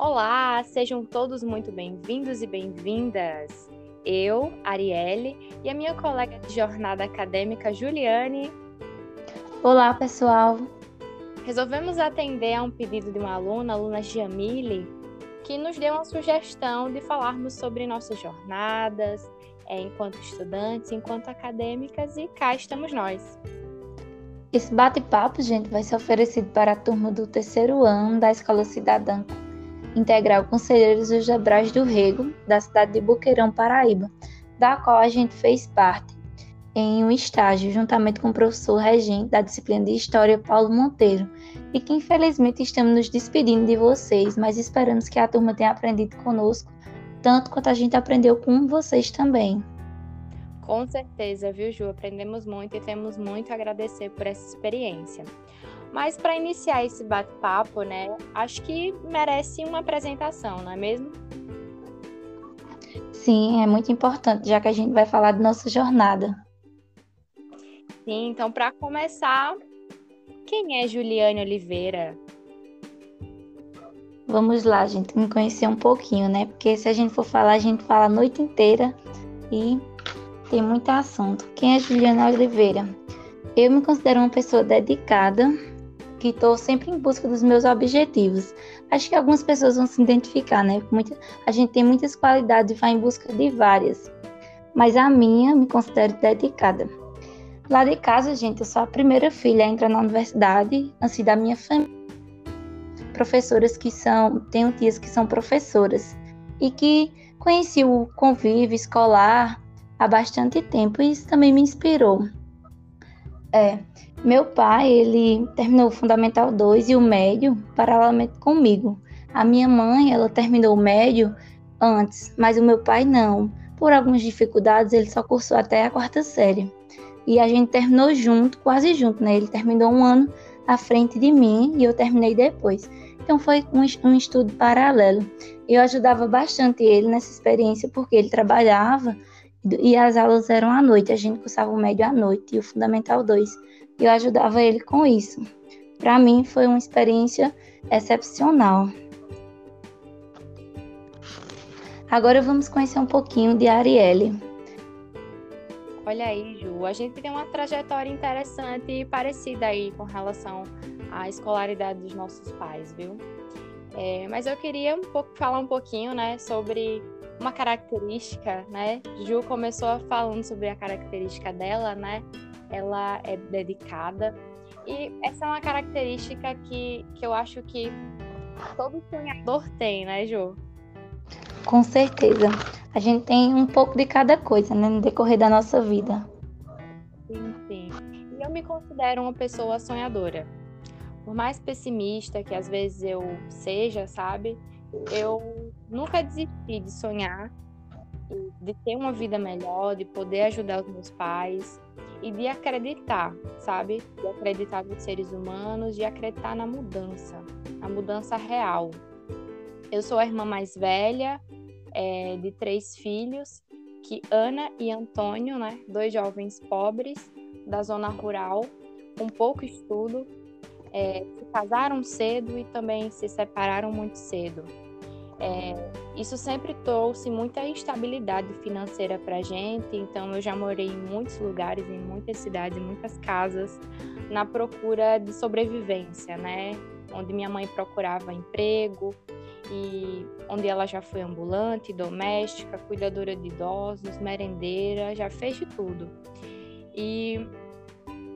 Olá, sejam todos muito bem-vindos e bem-vindas. Eu, Arielle, e a minha colega de jornada acadêmica, Juliane. Olá, pessoal. Resolvemos atender a um pedido de uma aluna, a aluna Giamile, que nos deu uma sugestão de falarmos sobre nossas jornadas, é, enquanto estudantes, enquanto acadêmicas, e cá estamos nós. Esse bate-papo, gente, vai ser oferecido para a turma do terceiro ano da Escola Cidadã Integral Conselheiros dos Gebrais do Rego, da cidade de Boqueirão, Paraíba, da qual a gente fez parte em um estágio juntamente com o professor regente da disciplina de História, Paulo Monteiro, e que infelizmente estamos nos despedindo de vocês, mas esperamos que a turma tenha aprendido conosco tanto quanto a gente aprendeu com vocês também. Com certeza, viu, Ju? Aprendemos muito e temos muito a agradecer por essa experiência. Mas para iniciar esse bate-papo, né, acho que merece uma apresentação, não é mesmo? Sim, é muito importante, já que a gente vai falar de nossa jornada. Sim, então para começar, quem é Juliane Oliveira? Vamos lá, gente, me conhecer um pouquinho, né? Porque se a gente for falar, a gente fala a noite inteira e tem muito assunto. Quem é Juliane Oliveira? Eu me considero uma pessoa dedicada, que estou sempre em busca dos meus objetivos. Acho que algumas pessoas vão se identificar, né? Muita, a gente tem muitas qualidades e vai em busca de várias. Mas a minha me considero dedicada. Lá de casa, gente, eu sou a primeira filha a entrar na universidade, assim, da minha família. Professoras que são, tenho tias que são professoras e que conheci o convívio escolar há bastante tempo e isso também me inspirou. É, meu pai, ele terminou o Fundamental 2 e o médio paralelamente comigo. A minha mãe, ela terminou o médio antes, mas o meu pai não. Por algumas dificuldades, ele só cursou até a quarta série. E a gente terminou junto, quase junto, né? Ele terminou um ano à frente de mim e eu terminei depois. Então foi um, um estudo paralelo. Eu ajudava bastante ele nessa experiência porque ele trabalhava e as aulas eram à noite. A gente cursava o médio à noite e o Fundamental 2 e eu ajudava ele com isso. Para mim foi uma experiência excepcional. Agora vamos conhecer um pouquinho de Arielle. Olha aí, Ju, a gente tem uma trajetória interessante e parecida aí com relação à escolaridade dos nossos pais, viu? É, mas eu queria um pouco, falar um pouquinho, né, sobre uma característica, né? Ju começou falando sobre a característica dela, né? Ela é dedicada. E essa é uma característica que, que eu acho que todo sonhador tem, né, Ju? Com certeza. A gente tem um pouco de cada coisa, né, no decorrer da nossa vida. Sim, sim. E eu me considero uma pessoa sonhadora. Por mais pessimista que às vezes eu seja, sabe? Eu nunca desisti de sonhar, de ter uma vida melhor, de poder ajudar os meus pais, e de acreditar, sabe? De acreditar nos seres humanos, de acreditar na mudança, na mudança real. Eu sou a irmã mais velha é, de três filhos, que Ana e Antônio, né, dois jovens pobres da zona rural, com pouco estudo, é, se casaram cedo e também se separaram muito cedo. É, isso sempre trouxe muita instabilidade financeira para gente, então eu já morei em muitos lugares, em muitas cidades, em muitas casas, na procura de sobrevivência, né? Onde minha mãe procurava emprego e onde ela já foi ambulante, doméstica, cuidadora de idosos, merendeira, já fez de tudo. E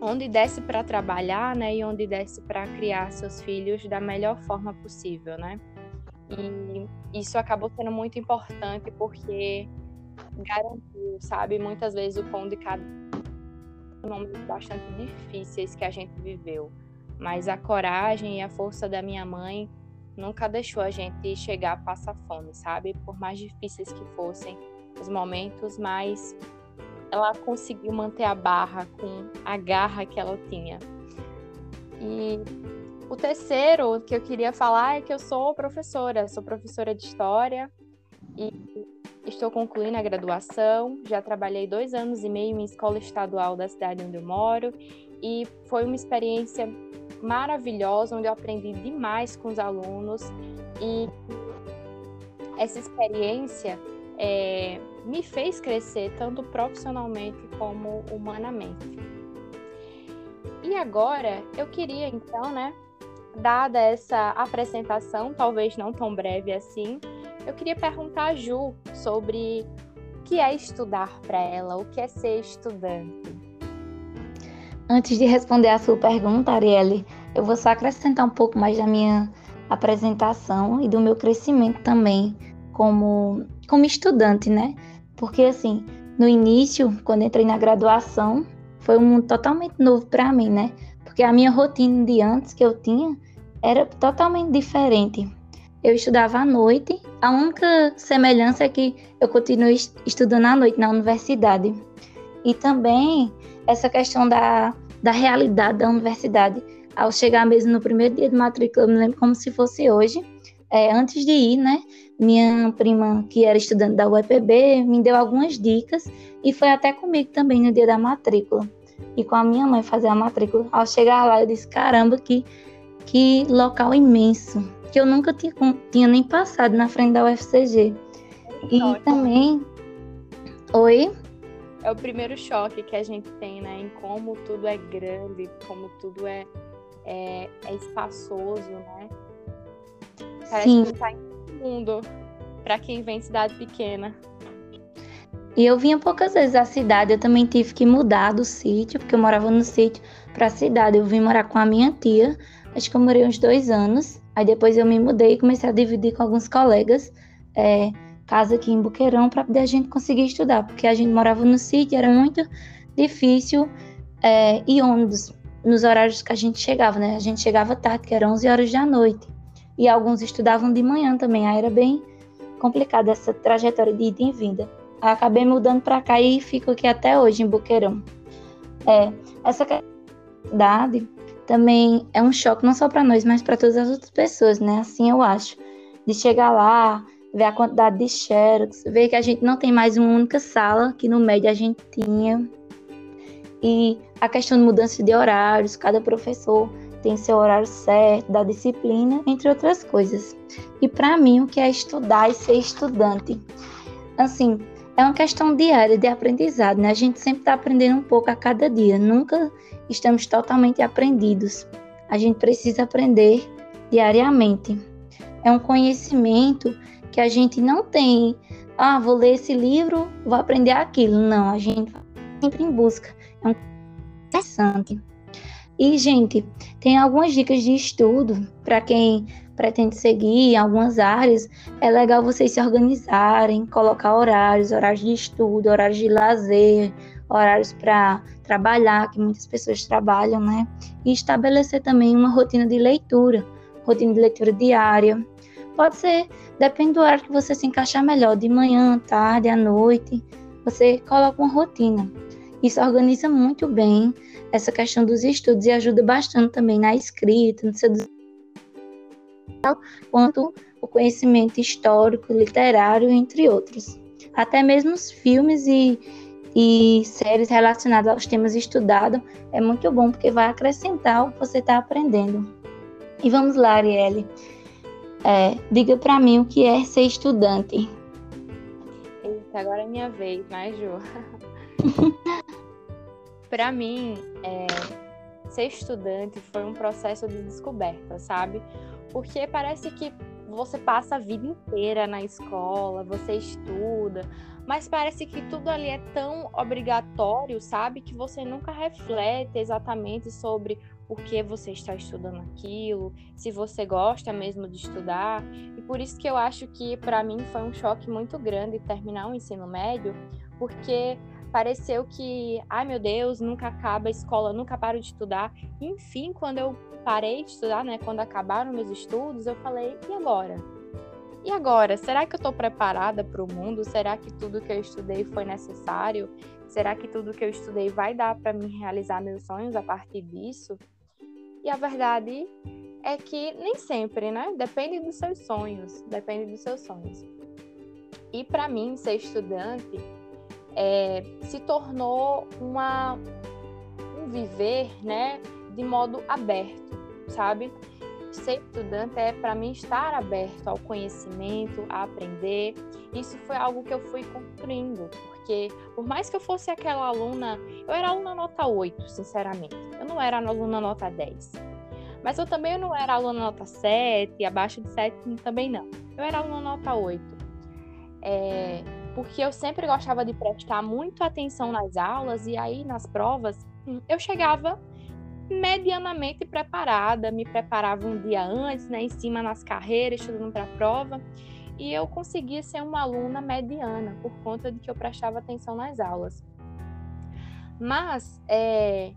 onde desse para trabalhar, né? E onde desse para criar seus filhos da melhor forma possível, né? E isso acabou sendo muito importante porque garantiu, sabe, muitas vezes o pão de cada momentos bastante difíceis que a gente viveu. Mas a coragem e a força da minha mãe nunca deixou a gente chegar a passar fome, sabe? Por mais difíceis que fossem os momentos, mas ela conseguiu manter a barra com a garra que ela tinha. E o terceiro que eu queria falar é que eu sou professora, sou professora de história e estou concluindo a graduação. Já trabalhei dois anos e meio em escola estadual da cidade onde eu moro e foi uma experiência maravilhosa onde eu aprendi demais com os alunos e essa experiência é, me fez crescer tanto profissionalmente como humanamente. E agora eu queria então, né, dada essa apresentação, talvez não tão breve assim, eu queria perguntar a Ju sobre o que é estudar para ela, o que é ser estudante. Antes de responder a sua pergunta, Arielle, eu vou só acrescentar um pouco mais da minha apresentação e do meu crescimento também como, como estudante, né? Porque, assim, no início, quando entrei na graduação, foi um mundo totalmente novo para mim, né? Porque a minha rotina de antes que eu tinha era totalmente diferente. Eu estudava à noite, a única semelhança é que eu continuei estudando à noite na universidade. E também essa questão da, da realidade da universidade. Ao chegar mesmo no primeiro dia de matrícula, eu me lembro como se fosse hoje. É, antes de ir, né, minha prima, que era estudante da UEPB, me deu algumas dicas e foi até comigo também no dia da matrícula. E com a minha mãe fazer a matrícula. Ao chegar lá, eu disse: caramba, que, que local imenso, que eu nunca tinha, tinha nem passado na frente da UFCG. E também. Oi? É o primeiro choque que a gente tem, né? Em como tudo é grande, como tudo é, é, é espaçoso, né? Parece Sim. que tá em mundo para quem vem de cidade pequena. E eu vinha poucas vezes à cidade, eu também tive que mudar do sítio, porque eu morava no sítio, para a cidade. Eu vim morar com a minha tia, acho que eu morei uns dois anos. Aí depois eu me mudei e comecei a dividir com alguns colegas é, casa aqui em Buqueirão para poder a gente conseguir estudar, porque a gente morava no sítio, era muito difícil é, ir ônibus nos horários que a gente chegava, né? A gente chegava tarde, que eram 11 horas da noite e alguns estudavam de manhã também. Aí era bem complicada essa trajetória de ida e vinda. Acabei mudando para cá e fico aqui até hoje em Boqueirão. É, essa idade também é um choque não só para nós, mas para todas as outras pessoas, né? Assim eu acho. De chegar lá, ver a quantidade de xerox, ver que a gente não tem mais uma única sala, que no médio a gente tinha. E a questão de mudança de horários, cada professor tem seu horário certo, da disciplina, entre outras coisas. E para mim, o que é estudar e ser estudante? Assim, é uma questão diária de aprendizado, né? A gente sempre está aprendendo um pouco a cada dia, nunca estamos totalmente aprendidos. A gente precisa aprender diariamente. É um conhecimento que a gente não tem, ah, vou ler esse livro, vou aprender aquilo. Não, a gente sempre em busca. É um interessante. E, gente, tem algumas dicas de estudo para quem pretende seguir em algumas áreas. É legal vocês se organizarem, colocar horários, horários de estudo, horários de lazer, horários para trabalhar, que muitas pessoas trabalham, né? E estabelecer também uma rotina de leitura, rotina de leitura diária. Pode ser, depende do horário que você se encaixar melhor, de manhã, tarde, à noite. Você coloca uma rotina. Isso organiza muito bem essa questão dos estudos e ajuda bastante também na escrita, no seu quanto o conhecimento histórico, literário, entre outros. Até mesmo os filmes e, e séries relacionadas aos temas estudados é muito bom, porque vai acrescentar o que você está aprendendo. E vamos lá, Arielle. É, diga para mim o que é ser estudante. Eita, agora é minha vez, né, Ju? para mim, é, ser estudante foi um processo de descoberta, sabe? Porque parece que você passa a vida inteira na escola, você estuda, mas parece que tudo ali é tão obrigatório, sabe? Que você nunca reflete exatamente sobre por que você está estudando aquilo, se você gosta mesmo de estudar. E por isso que eu acho que para mim foi um choque muito grande terminar o ensino médio, porque pareceu que, ai meu Deus, nunca acaba a escola, nunca paro de estudar. Enfim, quando eu parei de estudar, né, quando acabaram meus estudos, eu falei, e agora? E agora, será que eu estou preparada para o mundo? Será que tudo que eu estudei foi necessário? Será que tudo que eu estudei vai dar para mim realizar meus sonhos a partir disso? E a verdade é que nem sempre, né? Depende dos seus sonhos, depende dos seus sonhos. E para mim, ser estudante é, se tornou uma, um viver né, de modo aberto, sabe? ser estudante é para mim estar aberto ao conhecimento, a aprender. Isso foi algo que eu fui construindo, porque por mais que eu fosse aquela aluna, eu era aluna nota 8, sinceramente. Eu não era aluna nota 10. Mas eu também não era aluna nota 7, abaixo de 7 também não. Eu era aluna nota 8. É, porque eu sempre gostava de prestar muito atenção nas aulas e aí nas provas eu chegava medianamente preparada, me preparava um dia antes, né, em cima nas carreiras, estudando para a prova, e eu conseguia ser uma aluna mediana por conta de que eu prestava atenção nas aulas. Mas é,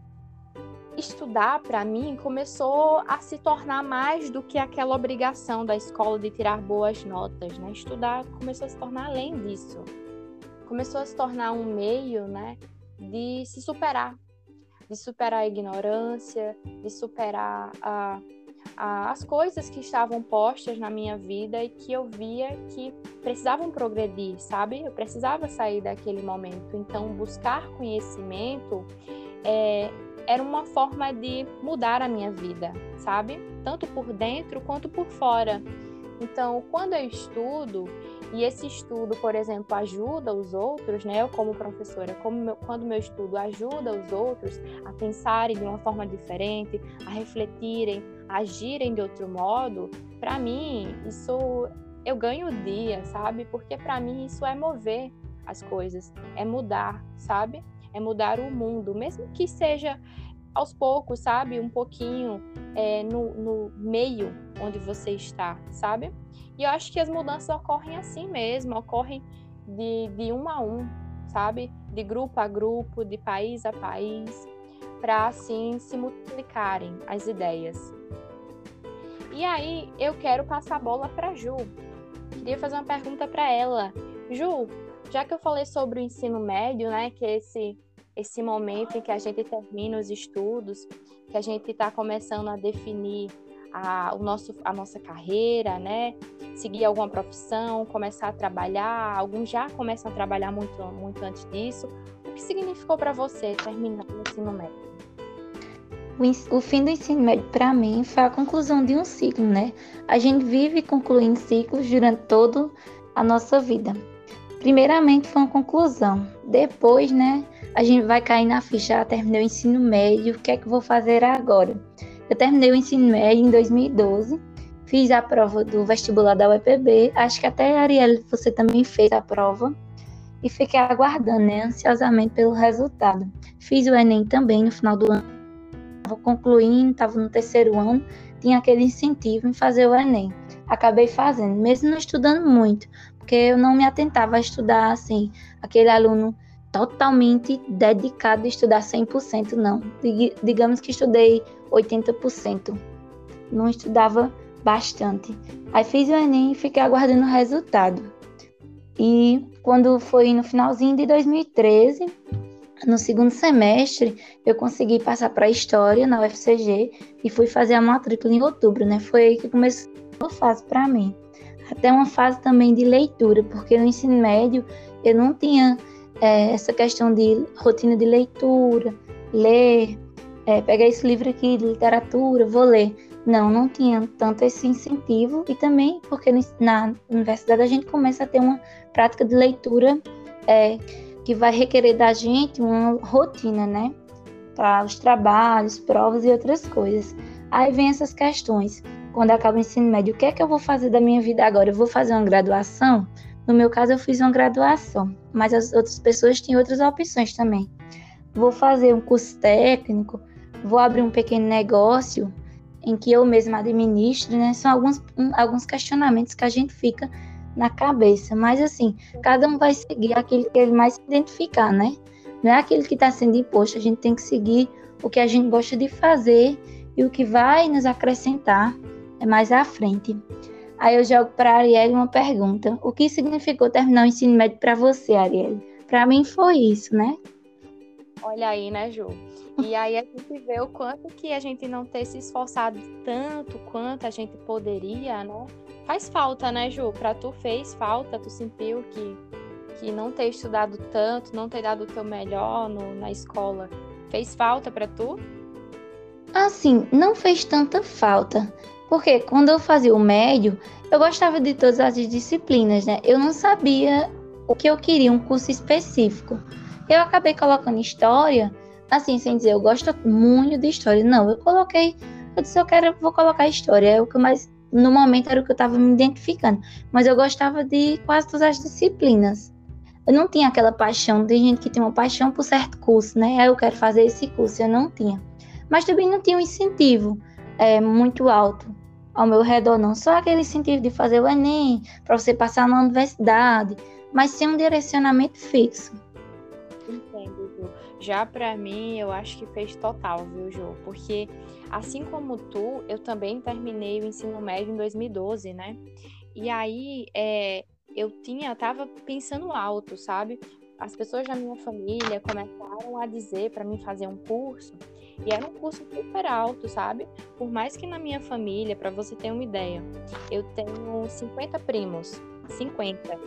estudar para mim começou a se tornar mais do que aquela obrigação da escola de tirar boas notas, né? Estudar começou a se tornar além disso. Começou a se tornar um meio, né, de se superar, de superar a ignorância, de superar a, a, as coisas que estavam postas na minha vida e que eu via que precisavam progredir, sabe? Eu precisava sair daquele momento. Então, buscar conhecimento é, era uma forma de mudar a minha vida, sabe? Tanto por dentro quanto por fora. Então, quando eu estudo, e esse estudo, por exemplo, ajuda os outros, né? Eu como professora, como meu, quando meu estudo ajuda os outros a pensarem de uma forma diferente, a refletirem, a agirem de outro modo, para mim isso eu ganho o dia, sabe? Porque para mim isso é mover as coisas, é mudar, sabe? É mudar o mundo, mesmo que seja aos poucos, sabe? Um pouquinho é, no, no meio onde você está, sabe? E eu acho que as mudanças ocorrem assim mesmo, ocorrem de, de um a um, sabe? De grupo a grupo, de país a país, para assim se multiplicarem as ideias. E aí eu quero passar a bola para Ju. Queria fazer uma pergunta para ela. Ju, já que eu falei sobre o ensino médio, né, que esse esse momento em que a gente termina os estudos, que a gente está começando a definir a, o nosso, a nossa carreira, né? Seguir alguma profissão, começar a trabalhar. Alguns já começam a trabalhar muito, muito antes disso. O que significou para você terminar o ensino médio? O fim do ensino médio, para mim, foi a conclusão de um ciclo, né? A gente vive concluindo ciclos durante toda a nossa vida. Primeiramente, foi uma conclusão. Depois, né, a gente vai cair na ficha, ah, terminei o ensino médio, o que é que vou fazer agora? Eu terminei o ensino médio em 2012, fiz a prova do vestibular da UEPB, acho que até, Ariel, você também fez a prova, e fiquei aguardando, né, ansiosamente pelo resultado. Fiz o Enem também no final do ano, estava concluindo, estava no terceiro ano, tinha aquele incentivo em fazer o Enem. Acabei fazendo, mesmo não estudando muito, porque eu não me atentava a estudar assim, aquele aluno totalmente dedicado a estudar 100%, não. Digamos que estudei 80%. Não estudava bastante. Aí fiz o Enem e fiquei aguardando o resultado. E quando foi no finalzinho de 2013, no segundo semestre, eu consegui passar para História na UFCG e fui fazer a matrícula em outubro, né? Foi aí que começou a fase para mim. Até uma fase também de leitura, porque no ensino médio eu não tinha é, essa questão de rotina de leitura, ler, é, pegar esse livro aqui de literatura, vou ler. Não, não tinha tanto esse incentivo e também porque na universidade a gente começa a ter uma prática de leitura é, que vai requerer da gente uma rotina, né? Para os trabalhos, provas e outras coisas. Aí vem essas questões. Quando acaba o ensino médio, o que é que eu vou fazer da minha vida agora? Eu vou fazer uma graduação? No meu caso, eu fiz uma graduação, mas as outras pessoas têm outras opções também. Vou fazer um curso técnico, vou abrir um pequeno negócio em que eu mesma administro, né? São alguns, alguns questionamentos que a gente fica na cabeça, mas assim, cada um vai seguir aquilo que ele mais se identificar, né? Não é aquilo que está sendo imposto, a gente tem que seguir o que a gente gosta de fazer e o que vai nos acrescentar mais à frente. Aí eu jogo para a Arielle uma pergunta: O que significou terminar o ensino médio para você, Arielle? Para mim foi isso, né? Olha aí, né, Ju? E aí a gente vê o quanto que a gente não ter se esforçado tanto quanto a gente poderia, né? Faz falta, né, Ju? Para tu fez falta, tu sentiu que, que não ter estudado tanto, não ter dado o teu melhor no, na escola, fez falta para tu? Assim, não fez tanta falta. Porque quando eu fazia o médio, eu gostava de todas as disciplinas, né? Eu não sabia o que eu queria, um curso específico. Eu acabei colocando história, assim, sem dizer, eu gosto muito de história. Não, eu coloquei, eu disse, eu quero, vou colocar história. É o que mais, no momento era o que eu estava me identificando. Mas eu gostava de quase todas as disciplinas. Eu não tinha aquela paixão, tem gente que tem uma paixão por certo curso, né? Aí eu quero fazer esse curso, eu não tinha. Mas também não tinha um incentivo é, muito alto ao meu redor, não. Só aquele incentivo de fazer o Enem, para você passar na universidade, mas sem um direcionamento fixo. Entendo, Ju. Já para mim, eu acho que fez total, viu, Ju? Porque assim como tu, eu também terminei o ensino médio em 2012, né? E aí, é, eu tinha, tava pensando alto, sabe? As pessoas da minha família começaram a dizer para mim fazer um curso e era um curso super alto, sabe? Por mais que na minha família, para você ter uma ideia, eu tenho 50 primos. 50.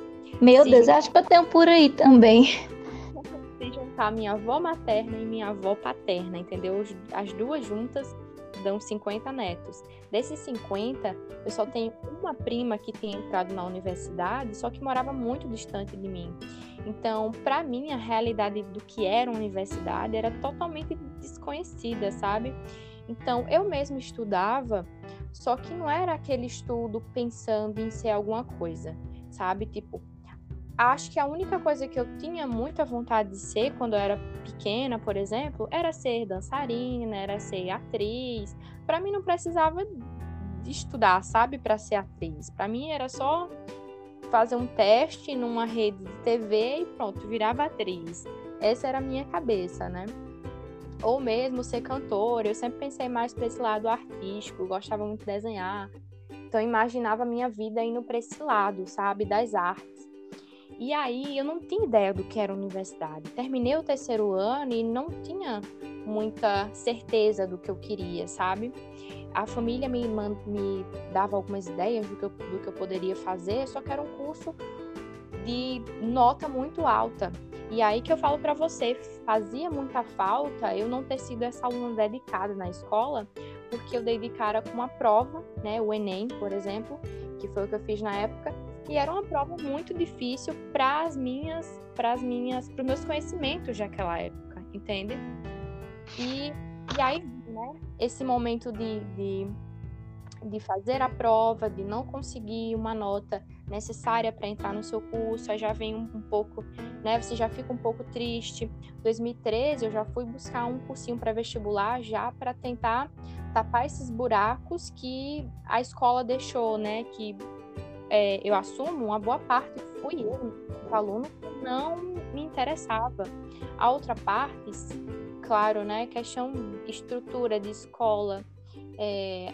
Meu Se Deus, juntar... acho que eu tenho por aí também. Se juntar minha avó materna e minha avó paterna, entendeu? As duas juntas dão 50 netos. Desses 50, eu só tenho uma prima que tem entrado na universidade, só que morava muito distante de mim. Então, para mim, a realidade do que era uma universidade era totalmente desconhecida, sabe? Então, eu mesma estudava, só que não era aquele estudo pensando em ser alguma coisa, sabe? Tipo, acho que a única coisa que eu tinha muita vontade de ser quando eu era pequena, por exemplo, era ser dançarina, era ser atriz. Para mim não precisava de estudar, sabe, para ser atriz. Para mim era só fazer um teste numa rede de TV e pronto, virava atriz. Essa era a minha cabeça, né? Ou mesmo ser cantora. Eu sempre pensei mais para esse lado artístico, gostava muito de desenhar. Então imaginava a minha vida indo para esse lado, sabe, das artes. E aí eu não tinha ideia do que era universidade. Terminei o terceiro ano e não tinha muita certeza do que eu queria, sabe? a família me, me dava algumas ideias do que, eu, do que eu poderia fazer, só que era um curso de nota muito alta. E aí que eu falo para você, fazia muita falta eu não ter sido essa aluna dedicada na escola, porque eu dei de cara com uma prova, né, o ENEM, por exemplo, que foi o que eu fiz na época, e era uma prova muito difícil para as minhas, para as minhas, para os meus conhecimentos daquela época, entende? E, e aí né? Esse momento de, de, de fazer a prova, de não conseguir uma nota necessária para entrar no seu curso, aí já vem um, um, pouco, né? Você já fica um pouco triste. 2013 eu já fui buscar um cursinho para vestibular já para tentar tapar esses buracos que a escola deixou, né? Que é, eu assumo uma boa parte fui eu, o aluno, que não me interessava. A outra parte claro, né? Questão estrutura de escola, é,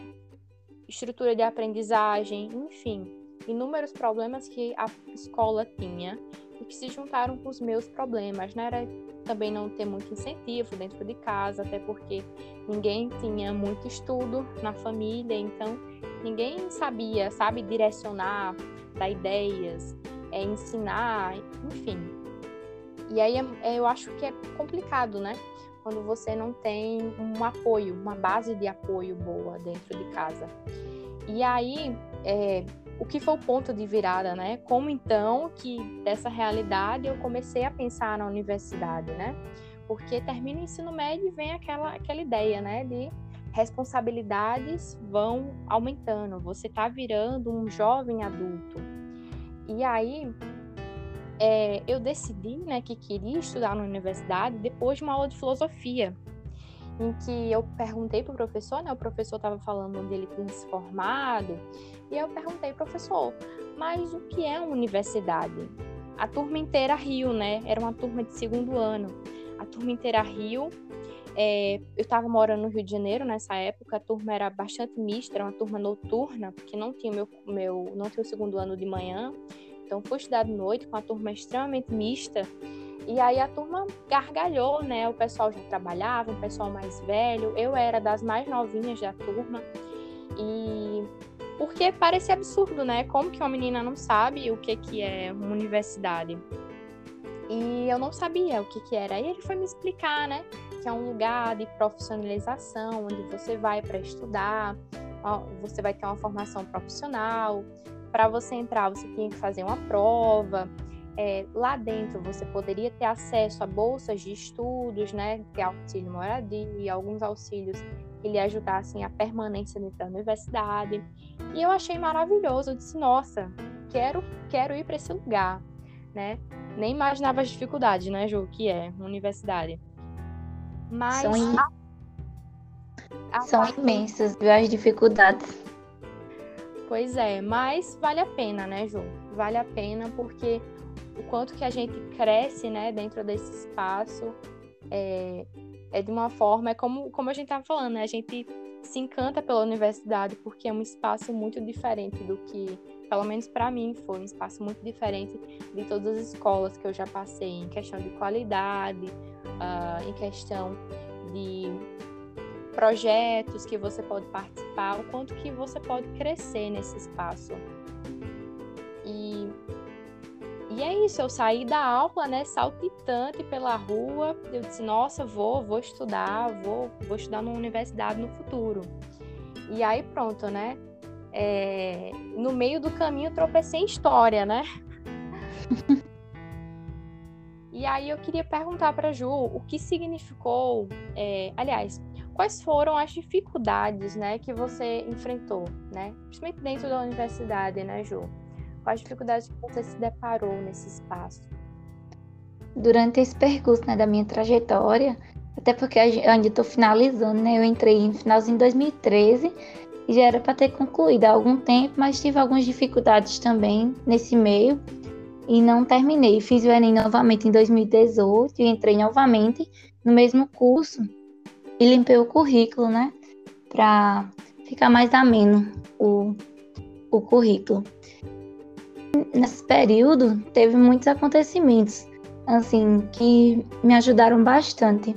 estrutura de aprendizagem, enfim, inúmeros problemas que a escola tinha e que se juntaram com os meus problemas, né? Era também não ter muito incentivo dentro de casa, até porque ninguém tinha muito estudo na família, então ninguém sabia, sabe, direcionar, dar ideias, é, ensinar, enfim. E aí é, eu acho que é complicado, né? quando você não tem um apoio, uma base de apoio boa dentro de casa. E aí, é, o que foi o ponto de virada, né? Como então que dessa realidade eu comecei a pensar na universidade, né? Porque termina o ensino médio e vem aquela, aquela ideia, né? De responsabilidades vão aumentando, você tá virando um jovem adulto. E aí, é, eu decidi né, que queria estudar na universidade depois de uma aula de filosofia, em que eu perguntei para o professor, né, o professor estava falando dele ter se formado, e eu perguntei, professor, mas o que é uma universidade? A turma inteira riu, né? Era uma turma de segundo ano. A turma inteira riu. É, eu estava morando no Rio de Janeiro nessa época, a turma era bastante mista, era uma turma noturna, porque não tinha meu, meu não tinha o segundo ano de manhã. Então, fui estudar de noite com uma turma extremamente mista. E aí a turma gargalhou, né? O pessoal já trabalhava, o pessoal mais velho. Eu era das mais novinhas da turma. E porque parece absurdo, né? Como que uma menina não sabe o que, que é uma universidade? E eu não sabia o que, que era. E ele foi me explicar, né? Que é um lugar de profissionalização, onde você vai para estudar, você vai ter uma formação profissional. Para você entrar, você tinha que fazer uma prova. É, lá dentro você poderia ter acesso a bolsas de estudos, né, é auxílio moradia, alguns auxílios que lhe ajudassem a permanência dentro da universidade. E eu achei maravilhoso, eu disse, nossa, quero, quero ir para esse lugar, né? Nem imaginava as dificuldades, né, Ju, que é uma universidade. Mas são, in... a... São parte... imensas as dificuldades. Pois é, mas vale a pena, né, Ju? Vale a pena porque o quanto que a gente cresce, né, dentro desse espaço é, é de uma forma, é como, como a gente estava falando, né? A gente se encanta pela universidade porque é um espaço muito diferente do que, pelo menos para mim, foi um espaço muito diferente de todas as escolas que eu já passei em questão de qualidade, uh, em questão de projetos que você pode participar, o quanto que você pode crescer nesse espaço. E e é isso, eu saí da aula, né, saltitante pela rua. Eu disse, nossa, vou, vou estudar, vou, vou estudar numa universidade no futuro. E aí pronto, né? É, no meio do caminho tropecei em história, né? e aí eu queria perguntar para Ju o que significou, é, aliás, quais foram as dificuldades, né, que você enfrentou, né, principalmente dentro da universidade, né, Ju? Quais dificuldades você se deparou nesse espaço? Durante esse percurso né, da minha trajetória, até porque eu ainda estou finalizando, né? Eu entrei em finalzinho de 2013 e já era para ter concluído há algum tempo, mas tive algumas dificuldades também nesse meio e não terminei. Fiz o Enem novamente em 2018 e entrei novamente no mesmo curso e limpei o currículo, né? Para ficar mais ameno o, o currículo nesse período teve muitos acontecimentos assim que me ajudaram bastante.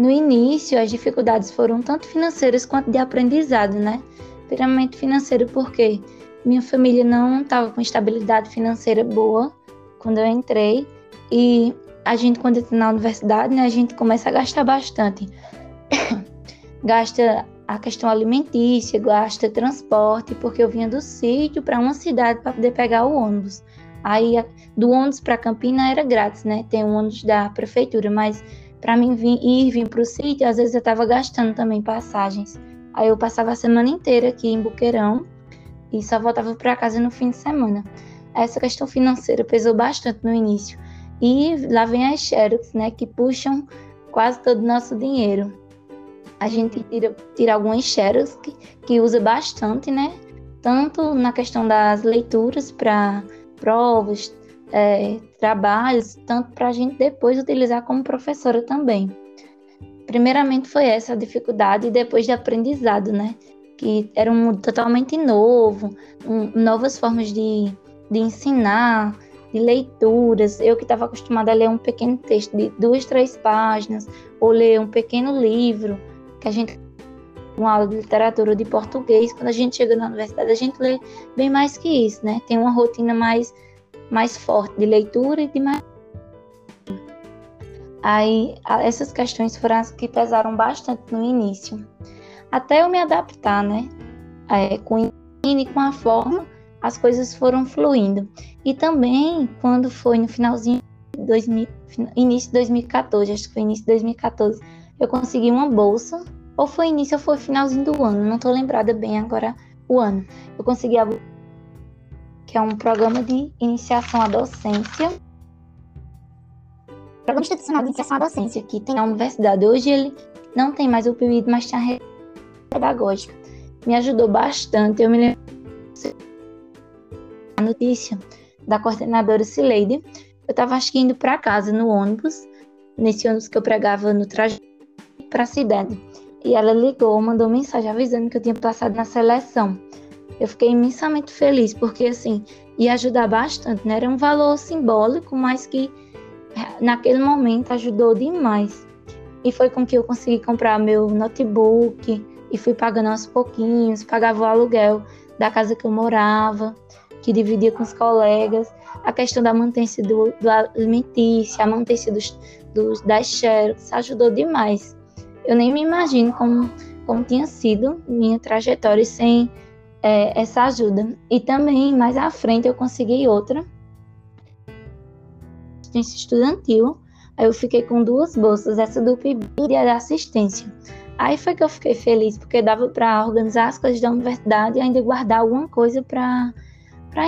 No início, as dificuldades foram tanto financeiras quanto de aprendizado, né? Primeiramente financeiro porque minha família não estava com estabilidade financeira boa quando eu entrei e a gente quando entra na universidade, né, a gente começa a gastar bastante. Gasta a questão alimentícia, gasta transporte, porque eu vinha do sítio para uma cidade para poder pegar o ônibus. Aí do ônibus para Campina era grátis, né? Tem um ônibus da prefeitura, mas para mim vir, ir e vir para o sítio, às vezes eu estava gastando também passagens. Aí eu passava a semana inteira aqui em Buqueirão e só voltava para casa no fim de semana. Essa questão financeira pesou bastante no início. E lá vem as Xerox, né, que puxam quase todo o nosso dinheiro a gente tira, tira algumas xerox que, que usa bastante, né? Tanto na questão das leituras para provas, é, trabalhos, tanto para a gente depois utilizar como professora também. Primeiramente foi essa a dificuldade e depois de aprendizado, né? Que era um mundo totalmente novo, um, novas formas de, de ensinar, de leituras. Eu que estava acostumada a ler um pequeno texto de duas, três páginas, ou ler um pequeno livro, que a gente uma aula de literatura de português, quando a gente chega na universidade, a gente lê bem mais que isso, né? Tem uma rotina mais, mais forte de leitura e de mais. Aí, essas questões foram as que pesaram bastante no início. Até eu me adaptar, né? É, com e com a forma, as coisas foram fluindo. E também, quando foi no finalzinho de 2000, início de 2014, acho que foi início de 2014, eu consegui uma bolsa, ou foi início ou foi finalzinho do ano, não estou lembrada bem agora o ano. Eu consegui a que é um programa de iniciação à docência. Programa institucional de iniciação à docência, que tem na universidade. Hoje ele não tem mais o PIB, mas tem a rede pedagógica. Me ajudou bastante. Eu me lembro a notícia da coordenadora Cileide. Eu estava acho que indo para casa no ônibus, nesse ônibus que eu pregava no trajeto para a cidade. E ela ligou, mandou mensagem avisando que eu tinha passado na seleção. Eu fiquei imensamente feliz, porque assim, ia ajudar bastante, né? Era um valor simbólico, mas que eh, naquele momento ajudou demais. E foi com que eu consegui comprar meu notebook e fui pagando aos pouquinhos, pagava o aluguel da casa que eu morava, que dividia com os colegas, a questão da mantença do, do alimentício, a mantença dos, dos, das xerox, ajudou demais. Eu nem me imagino como como tinha sido minha trajetória sem é, essa ajuda. E também, mais à frente, eu consegui outra assistência estudantil. Aí eu fiquei com duas bolsas, essa do PIB e a da assistência. Aí foi que eu fiquei feliz, porque dava para organizar as coisas da universidade e ainda guardar alguma coisa para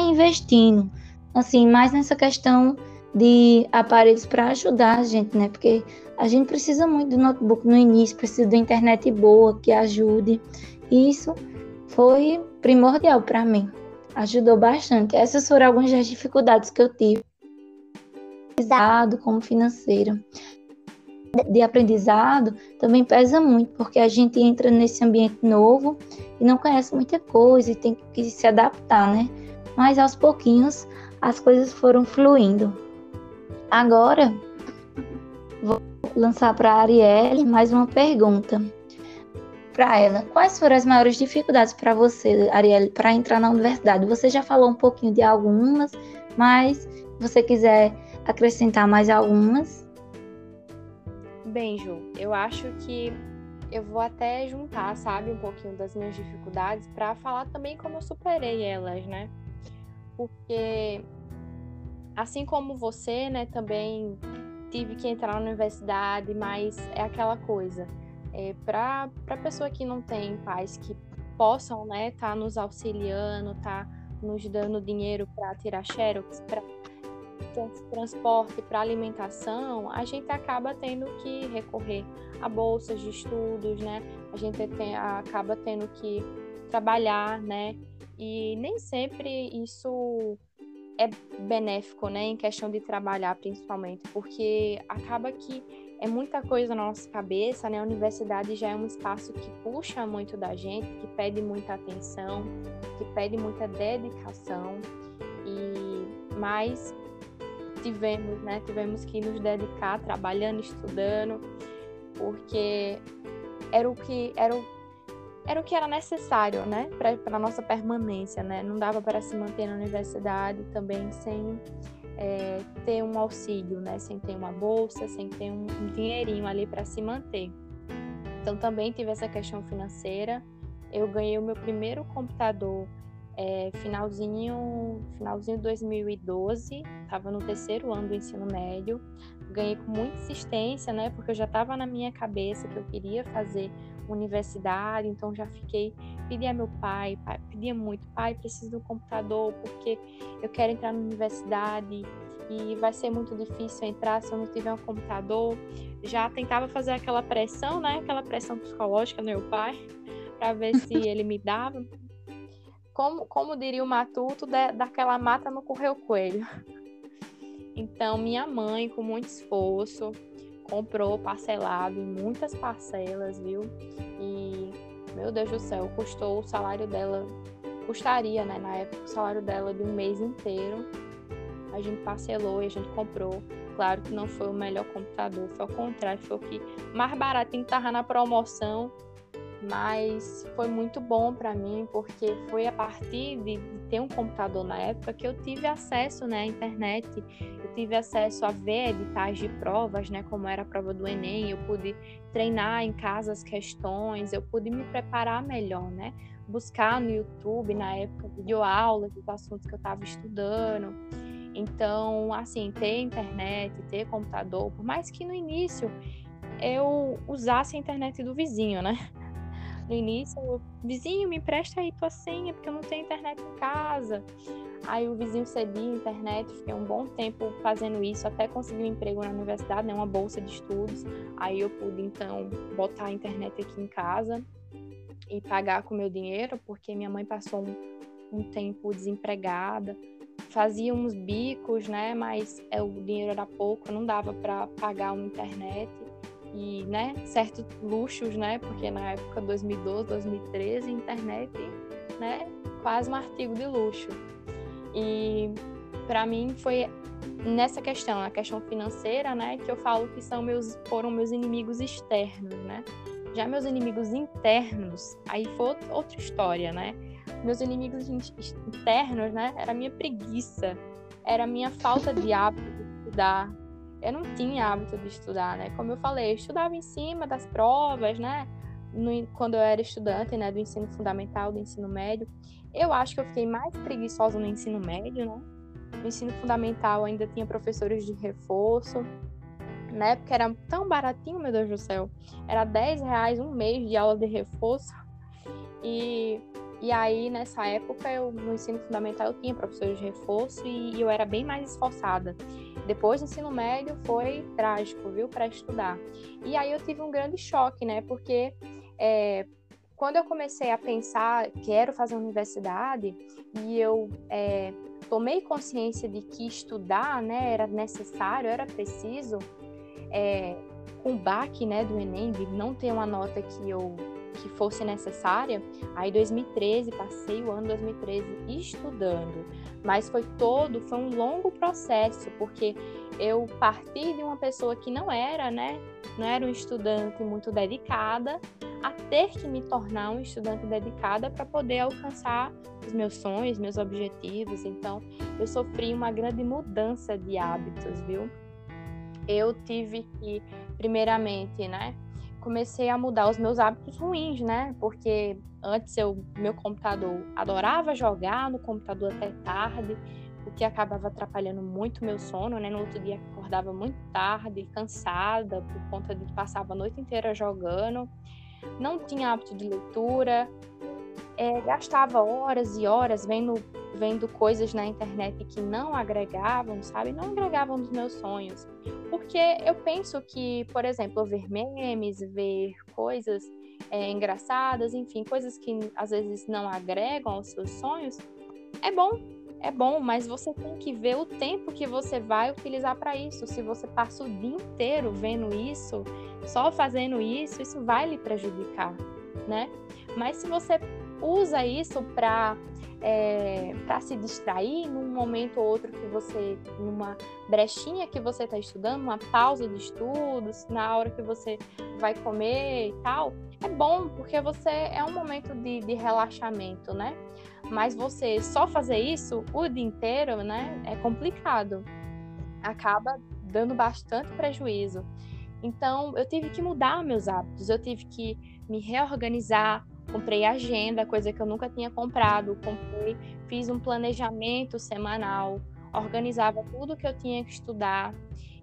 investindo. Assim, mais nessa questão de aparelhos para ajudar a gente, né? Porque a gente precisa muito do notebook no início, precisa da internet boa que ajude. E isso foi primordial para mim. Ajudou bastante. Essas foram algumas das dificuldades que eu tive como financeira de aprendizado também pesa muito, porque a gente entra nesse ambiente novo e não conhece muita coisa e tem que se adaptar, né? Mas aos pouquinhos as coisas foram fluindo. Agora vou lançar para a Arielle mais uma pergunta para ela. Quais foram as maiores dificuldades para você, Arielle, para entrar na universidade? Você já falou um pouquinho de algumas, mas você quiser acrescentar mais algumas. Bem, Ju, eu acho que eu vou até juntar, sabe, um pouquinho das minhas dificuldades para falar também como eu superei elas, né? Porque assim como você, né, também tive que entrar na universidade, mas é aquela coisa. É, para a pessoa que não tem pais que possam, né, tá nos auxiliando, tá nos dando dinheiro para tirar xerox, para transporte para alimentação, a gente acaba tendo que recorrer a bolsas de estudos, né? A gente tem, acaba tendo que trabalhar, né? E nem sempre isso é benéfico, né? Em questão de trabalhar, principalmente, porque acaba que é muita coisa na nossa cabeça, né? A universidade já é um espaço que puxa muito da gente, que pede muita atenção, que pede muita dedicação. E mais tivemos, né? Tivemos que nos dedicar trabalhando, estudando, porque era o que era o, era o que era necessário, né, para nossa permanência, né? Não dava para se manter na universidade também sem é, ter um auxílio, né? Sem ter uma bolsa, sem ter um, dinheirinho ali para se manter. Então também tive essa questão financeira. Eu ganhei o meu primeiro computador é, finalzinho, finalzinho de 2012, estava no terceiro ano do ensino médio, ganhei com muita insistência, né, porque eu já estava na minha cabeça que eu queria fazer universidade, então já fiquei, pedi a meu pai, pai pedia muito, pai, preciso de um computador porque eu quero entrar na universidade e vai ser muito difícil entrar se eu não tiver um computador. Já tentava fazer aquela pressão, né, aquela pressão psicológica no meu pai, para ver se ele me dava, como, como diria o matuto, de, daquela mata não correu coelho. Então, minha mãe, com muito esforço, comprou parcelado em muitas parcelas, viu? E, meu Deus do céu, custou o salário dela, custaria, né, na época, o salário dela de um mês inteiro. A gente parcelou e a gente comprou. Claro que não foi o melhor computador, foi ao contrário, foi o que mais baratinho tava na promoção mas foi muito bom para mim porque foi a partir de, ter um computador na época que eu tive acesso né, à internet, eu tive acesso a ver editais de provas, né, como era a prova do Enem, eu pude treinar em casa as questões, eu pude me preparar melhor, né, buscar no YouTube na época videoaulas dos assuntos que eu estava estudando. Então, assim, ter internet, ter computador, por mais que no início eu usasse a internet do vizinho, né? No início, o vizinho me empresta aí tua senha, porque eu não tenho internet em casa. Aí o vizinho cedia a internet, fiquei um bom tempo fazendo isso, até conseguir um emprego na universidade, né, uma bolsa de estudos. Aí eu pude, então, botar a internet aqui em casa e pagar com meu dinheiro, porque minha mãe passou um, um tempo desempregada, fazia uns bicos, né, mas é, o dinheiro era pouco, não dava para pagar uma internet e, né, certos luxos, né, porque na época 2012, 2013, internet, né, quase um artigo de luxo. E para mim foi nessa questão, a questão financeira, né, que eu falo que são meus foram meus inimigos externos, né? Já meus inimigos internos, aí foi outra história, né? Meus inimigos internos, né, era a minha preguiça, era a minha falta de hábito de estudar, eu não tinha hábito de estudar, né? Como eu falei, eu estudava em cima das provas, né? no, quando eu era estudante, né, do ensino fundamental, do ensino médio, eu acho que eu fiquei mais preguiçosa no ensino médio, né? No ensino fundamental ainda tinha professores de reforço, na época era tão baratinho, meu Deus do céu. Era 10 reais um mês de aula de reforço. E, e aí, nessa época, eu, no ensino fundamental, eu tinha professores de reforço e, e eu era bem mais esforçada. Depois do ensino médio, foi trágico, viu, para estudar. E aí eu tive um grande choque, né? Porque é, quando eu comecei a pensar, quero fazer universidade, e eu é, tomei consciência de que estudar né, era necessário, era preciso, é, com o baque né, do Enem, de não ter uma nota que eu que fosse necessária, aí 2013, passei o ano 2013 estudando, mas foi todo, foi um longo processo, porque eu parti de uma pessoa que não era, né, não era um estudante muito dedicada, a ter que me tornar um estudante dedicada para poder alcançar os meus sonhos, meus objetivos. Então, eu sofri uma grande mudança de hábitos, viu? eu tive que, primeiramente, né, comecei a mudar os meus hábitos ruins, né? Porque antes eu, meu computador, adorava jogar no computador até tarde, o que acabava atrapalhando muito meu sono, né? No outro dia acordava muito tarde, cansada, por conta de que passava a noite inteira jogando. Não tinha hábito de leitura, é, gastava horas e horas vendo vendo coisas na internet que não agregavam, sabe? Não agregavam nos meus sonhos. Porque eu penso que, por exemplo, ver memes, ver coisas é, engraçadas, enfim, coisas que às vezes não agregam aos seus sonhos, é bom, é bom, mas você tem que ver o tempo que você vai utilizar para isso. Se você passa o dia inteiro vendo isso, só fazendo isso, isso vai lhe prejudicar, né? Mas se você usa isso para é, para se distrair num momento ou outro que você, numa brechinha que você está estudando, uma pausa de estudos, na hora que você vai comer e tal, é bom, porque você é um momento de, de relaxamento, né? Mas você só fazer isso o dia inteiro, né, é complicado. Acaba dando bastante prejuízo. Então, eu tive que mudar meus hábitos, eu tive que me reorganizar, comprei agenda, coisa que eu nunca tinha comprado, comprei, fiz um planejamento semanal, organizava tudo que eu tinha que estudar.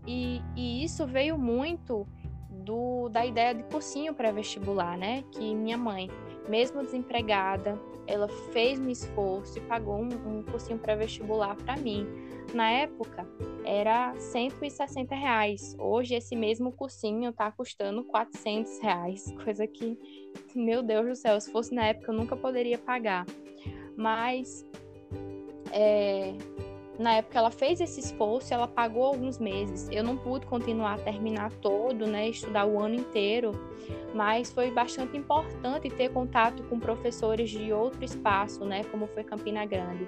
E, e isso veio muito do, da ideia de cursinho pré-vestibular, né? Que minha mãe, mesmo desempregada, ela fez um esforço e pagou um, um cursinho pré-vestibular para mim. Na época, era 160 reais. Hoje, esse mesmo cursinho está custando 400 reais, coisa que, meu Deus do céu, se fosse na época eu nunca poderia pagar. Mas, é, na época ela fez esse esforço, ela pagou alguns meses. Eu não pude continuar terminar todo, né, estudar o ano inteiro, mas foi bastante importante ter contato com professores de outro espaço, né, como foi Campina Grande.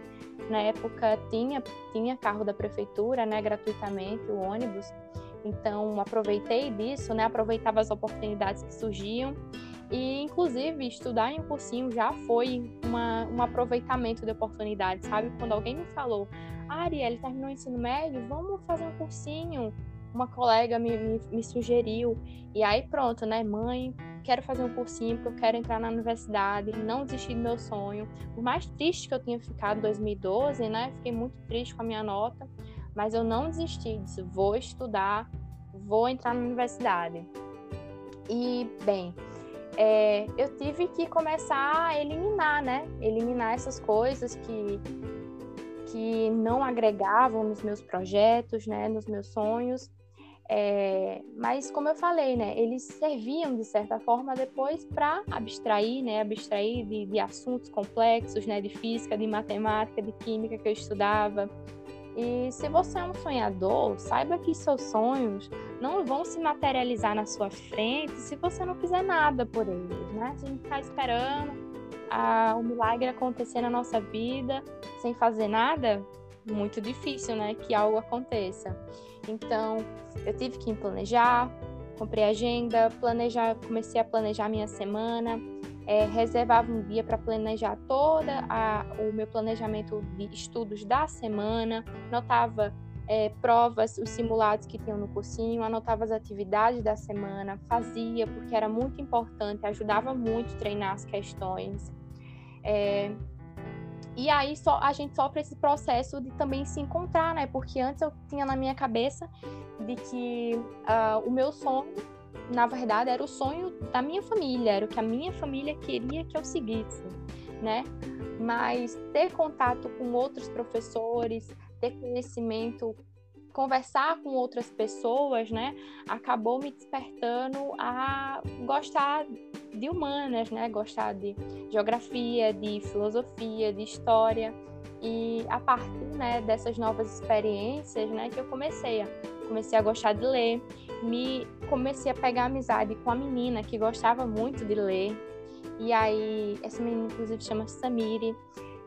Na época tinha tinha carro da prefeitura, né, gratuitamente o ônibus. Então aproveitei disso, né, aproveitava as oportunidades que surgiam e, inclusive, estudar em um cursinho já foi uma, um aproveitamento de oportunidade, sabe? Quando alguém me falou, ah, Ariel, terminou o ensino médio, vamos fazer um cursinho. Uma colega me, me, me sugeriu. E aí, pronto, né? Mãe, quero fazer um cursinho porque eu quero entrar na universidade, não desistir do meu sonho. Por mais triste que eu tinha ficado em 2012, né? Fiquei muito triste com a minha nota, mas eu não desisti, disse, vou estudar, vou entrar na universidade. E, bem, é, eu tive que começar a eliminar, né? Eliminar essas coisas que, que não agregavam nos meus projetos, né? Nos meus sonhos. É, mas como eu falei, né, eles serviam de certa forma depois para abstrair, né, abstrair de, de, assuntos complexos, né, de física, de matemática, de química que eu estudava. E se você é um sonhador, saiba que seus sonhos não vão se materializar na sua frente se você não fizer nada por eles, né? Se a gente ficar esperando a, o milagre acontecer na nossa vida sem fazer nada, muito difícil, né, que algo aconteça. Então, eu tive que planejar, comprei agenda, planejar, comecei a planejar minha semana, é, reservava um dia para planejar toda a, o meu planejamento de estudos da semana, notava é, provas, os simulados que tinham no cursinho, anotava as atividades da semana, fazia, porque era muito importante, ajudava muito a treinar as questões. É, e aí só, a gente sofre esse processo de também se encontrar, né? Porque antes eu tinha na minha cabeça de que uh, o meu sonho, na verdade, era o sonho da minha família, era o que a minha família queria que eu seguisse, né? Mas ter contato com outros professores, ter conhecimento, conversar com outras pessoas, né, acabou me despertando a gostar de humanas, né, gostar de geografia, de filosofia, de história. E a partir, né, dessas novas experiências, né, que eu comecei a comecei a gostar de ler, me comecei a pegar amizade com a menina que gostava muito de ler. E aí essa menina inclusive chama Samiri,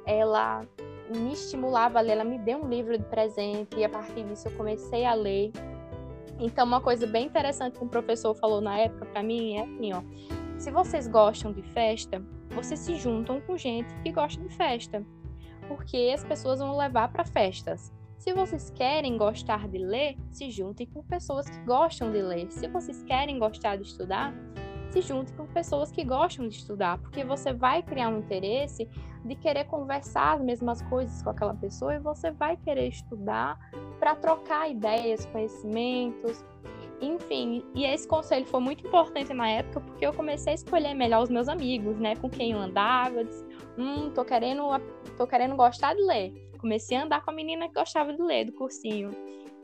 ela me estimulava a ler, ela me deu um livro de presente e a partir disso eu comecei a ler. Então, uma coisa bem interessante que um professor falou na época para mim é assim, ó, se vocês gostam de festa, vocês se juntam com gente que gosta de festa, porque as pessoas vão levar para festas. Se vocês querem gostar de ler, se juntem com pessoas que gostam de ler. Se vocês querem gostar de estudar, se junte com pessoas que gostam de estudar, porque você vai criar um interesse de querer conversar as mesmas coisas com aquela pessoa e você vai querer estudar para trocar ideias, conhecimentos, enfim. E esse conselho foi muito importante na época porque eu comecei a escolher melhor os meus amigos, né, com quem eu andava, disse, hum, tô querendo, tô querendo gostar de ler. Comecei a andar com a menina que gostava de ler do cursinho.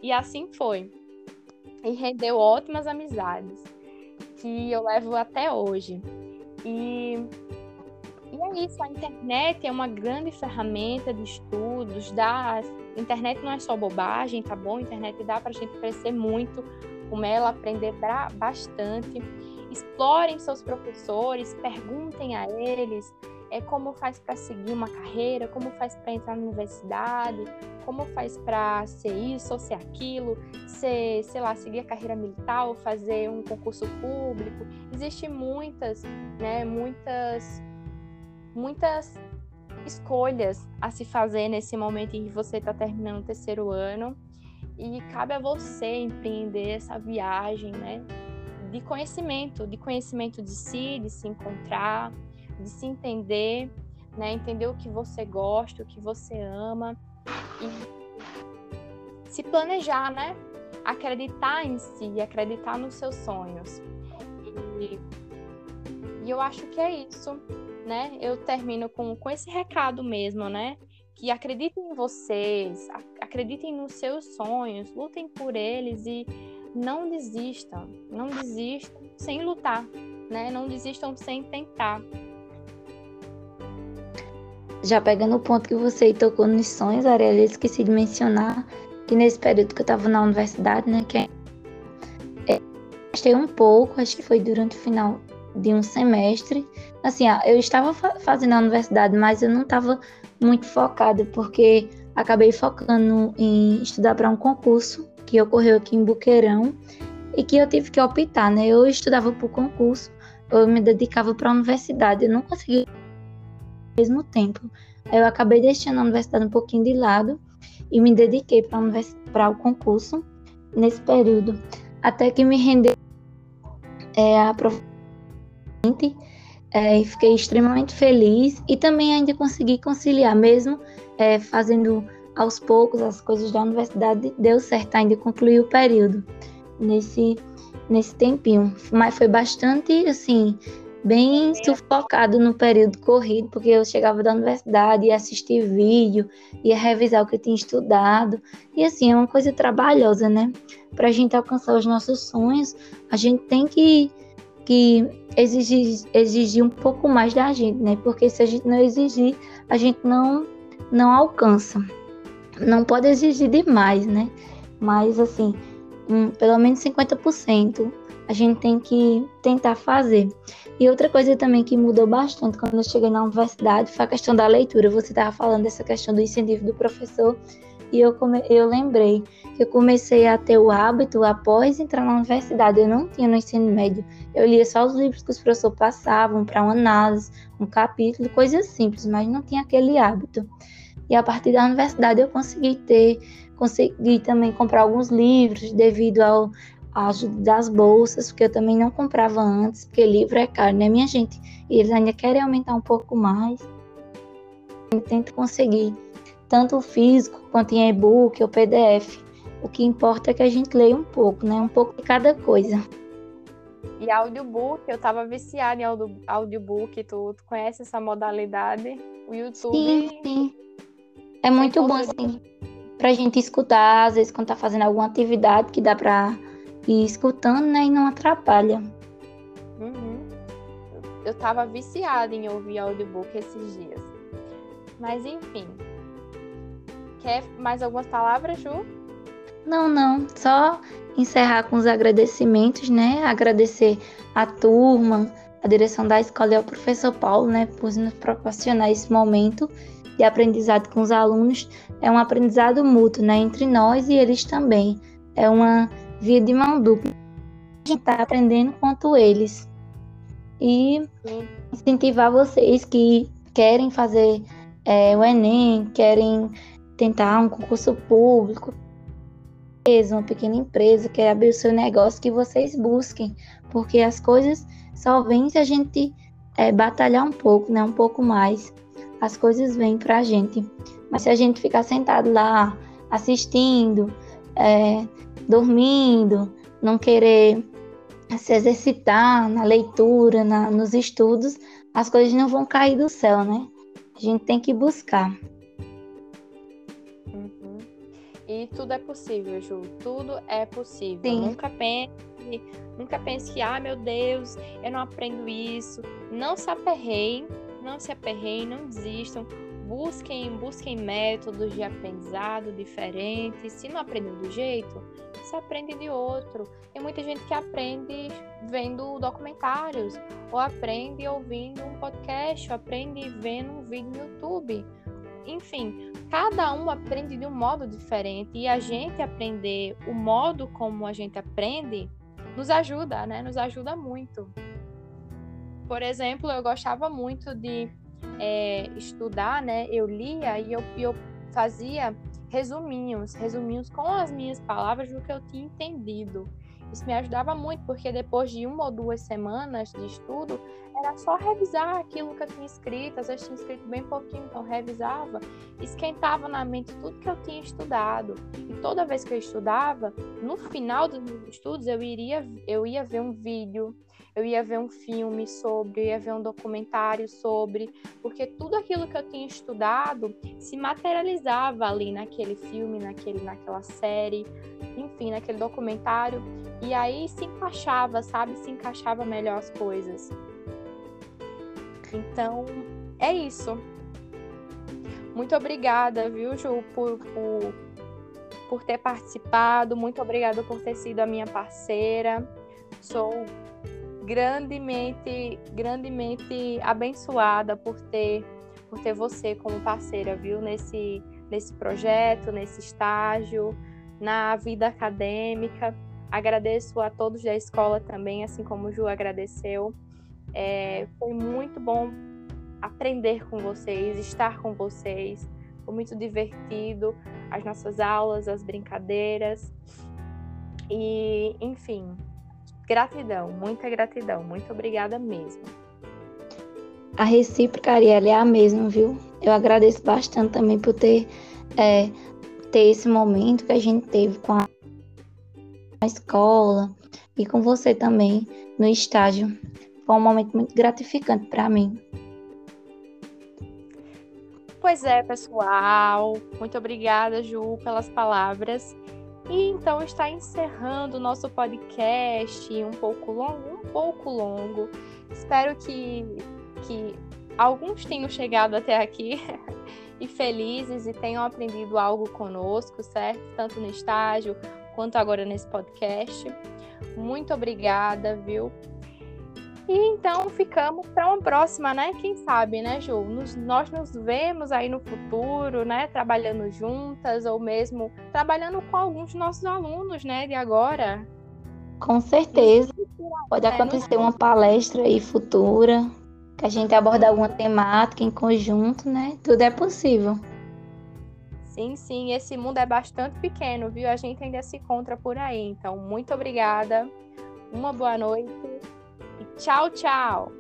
E assim foi. E rendeu ótimas amizades que eu levo até hoje. E, e é isso, a internet é uma grande ferramenta de estudos, dá, internet não é só bobagem, tá bom? A internet dá para a gente crescer muito com ela, aprender bastante. Explorem seus professores, perguntem a eles, é como faz para seguir uma carreira, como faz para entrar na universidade, como faz para ser isso ou ser aquilo, ser, sei lá, seguir a carreira militar ou fazer um concurso público. Existem muitas, né, muitas muitas escolhas a se fazer nesse momento em que você está terminando o terceiro ano e cabe a você empreender essa viagem, né, de conhecimento, de conhecimento de si, de se encontrar, de se entender, né? Entender o que você gosta, o que você ama e se planejar, né? Acreditar em si, acreditar nos seus sonhos. E, e eu acho que é isso, né? Eu termino com, com esse recado mesmo, né? Que acreditem em vocês, acreditem nos seus sonhos, lutem por eles e não desistam, não desistam sem lutar, né? Não desistam sem tentar já pegando o ponto que você tocou nos sonhos, Ariel, eu esqueci de mencionar que nesse período que eu estava na universidade, né, que é, gastei um pouco, acho que foi durante o final de um semestre. Assim, eu estava fazendo a universidade, mas eu não estava muito focada, porque acabei focando em estudar para um concurso que ocorreu aqui em Buqueirão e que eu tive que optar, né? Eu estudava para o concurso, eu me dedicava para a universidade, eu não consegui mesmo tempo. Eu acabei deixando a universidade um pouquinho de lado e me dediquei para o concurso nesse período, até que me rendeu é, a é, e fiquei extremamente feliz e também ainda consegui conciliar, mesmo é, fazendo aos poucos as coisas da universidade, deu certo ainda concluir o período nesse, nesse tempinho. Mas foi bastante, assim, bem sufocado no período corrido, porque eu chegava da universidade, ia assistir vídeo, ia revisar o que eu tinha estudado. E assim, é uma coisa trabalhosa, né? Para a gente alcançar os nossos sonhos, a gente tem que, que exigir, exigir um pouco mais da gente, né? Porque se a gente não exigir, a gente não, não alcança. Não pode exigir demais, né? Mas assim, um, pelo menos 50% a gente tem que tentar fazer. E outra coisa também que mudou bastante quando eu cheguei na universidade foi a questão da leitura. Você estava falando dessa questão do incentivo do professor e eu, come... eu lembrei que eu comecei a ter o hábito após entrar na universidade. Eu não tinha no ensino médio. Eu lia só os livros que os professores passavam para uma análise, um capítulo, coisas simples, mas não tinha aquele hábito. E a partir da universidade eu consegui ter consegui também comprar alguns livros devido ao a ajuda das bolsas, porque eu também não comprava antes, porque livro é caro, né, minha gente? E eles ainda querem aumentar um pouco mais. Eu tento conseguir tanto o físico quanto em e-book ou PDF. O que importa é que a gente leia um pouco, né? Um pouco de cada coisa. E audiobook, eu tava viciada em audiobook, tu, tu conhece essa modalidade? O YouTube. Sim, sim. É muito bom, assim, pra gente escutar, às vezes, quando tá fazendo alguma atividade que dá pra ir escutando, né? E não atrapalha. Uhum. Eu tava viciada em ouvir audiobook esses dias. Mas, enfim. Quer mais algumas palavras, Ju? Não, não. Só encerrar com os agradecimentos, né? Agradecer a turma, a direção da escola e ao professor Paulo, né, por nos proporcionar esse momento de aprendizado com os alunos. É um aprendizado mútuo, né, entre nós e eles também. É uma via de mão dupla. A gente está aprendendo quanto eles. E incentivar vocês que querem fazer é, o Enem, querem tentar um concurso público, uma pequena empresa, quer abrir o seu negócio, que vocês busquem, porque as coisas só vêm se a gente é, batalhar um pouco, né? Um pouco mais. As coisas vêm pra gente. Mas se a gente ficar sentado lá, assistindo, é, dormindo, não querer se exercitar na leitura, na, nos estudos, as coisas não vão cair do céu, né? A gente tem que buscar. E tudo é possível, Ju. Tudo é possível. Sim. Nunca pense, nunca pense que, ah, meu Deus, eu não aprendo isso. Não se aperreiem, não se aperreiem, não desistam. Busquem, busquem métodos de aprendizado diferentes. Se não aprendem do jeito, se aprende de outro. Tem muita gente que aprende vendo documentários, ou aprende ouvindo um podcast, ou aprende vendo um vídeo no YouTube enfim, cada um aprende de um modo diferente e a gente aprender o modo como a gente aprende nos ajuda, né? Nos ajuda muito. Por exemplo, eu gostava muito de é, estudar, né? Eu lia e eu, eu fazia resuminhos, resuminhos com as minhas palavras do que eu tinha entendido. Isso me ajudava muito, porque depois de uma ou duas semanas de estudo, era só revisar aquilo que eu tinha escrito. Às vezes tinha escrito bem pouquinho, então revisava, esquentava na mente tudo que eu tinha estudado. E toda vez que eu estudava, no final dos meus estudos, eu iria, eu ia ver um vídeo, eu ia ver um filme sobre, eu ia ver um documentário sobre, porque tudo aquilo que eu tinha estudado se materializava ali naquele filme, naquele, naquela série, enfim, naquele documentário, e aí se encaixava, sabe? Se encaixava melhor as coisas. Então, é isso. Muito obrigada, viu, Ju, por, por, por ter participado. Muito obrigada por ter sido a minha parceira. Sou grandemente, grandemente abençoada por ter, por ter você como parceira, viu, nesse, nesse projeto, nesse estágio, na vida acadêmica. Agradeço a todos da escola também, assim como o Ju agradeceu. É, foi muito bom aprender com vocês, estar com vocês. Foi muito divertido as nossas aulas, as brincadeiras. E, enfim, Gratidão, muita gratidão, muito obrigada mesmo. A recíproca, Ariela, é a mesma, viu? Eu agradeço bastante também por ter, é, ter esse momento que a gente teve com a, a escola e com você também no estágio. Foi um momento muito gratificante para mim. Pois é, pessoal. Muito obrigada, Ju, pelas palavras. E então está encerrando o nosso podcast, um pouco longo, um pouco longo. Espero que, que alguns tenham chegado até aqui e felizes e tenham aprendido algo conosco, certo? Tanto no estágio quanto agora nesse podcast. Muito obrigada, viu? E então ficamos para uma próxima, né? Quem sabe, né, Ju? Nos, nós nos vemos aí no futuro, né? Trabalhando juntas ou mesmo trabalhando com alguns dos nossos alunos, né? De agora. Com certeza. Pode é, acontecer uma palestra aí futura, que a gente aborda alguma temática em conjunto, né? Tudo é possível. Sim, sim, esse mundo é bastante pequeno, viu? A gente ainda se encontra por aí. Então, muito obrigada. Uma boa noite e tchau, tchau.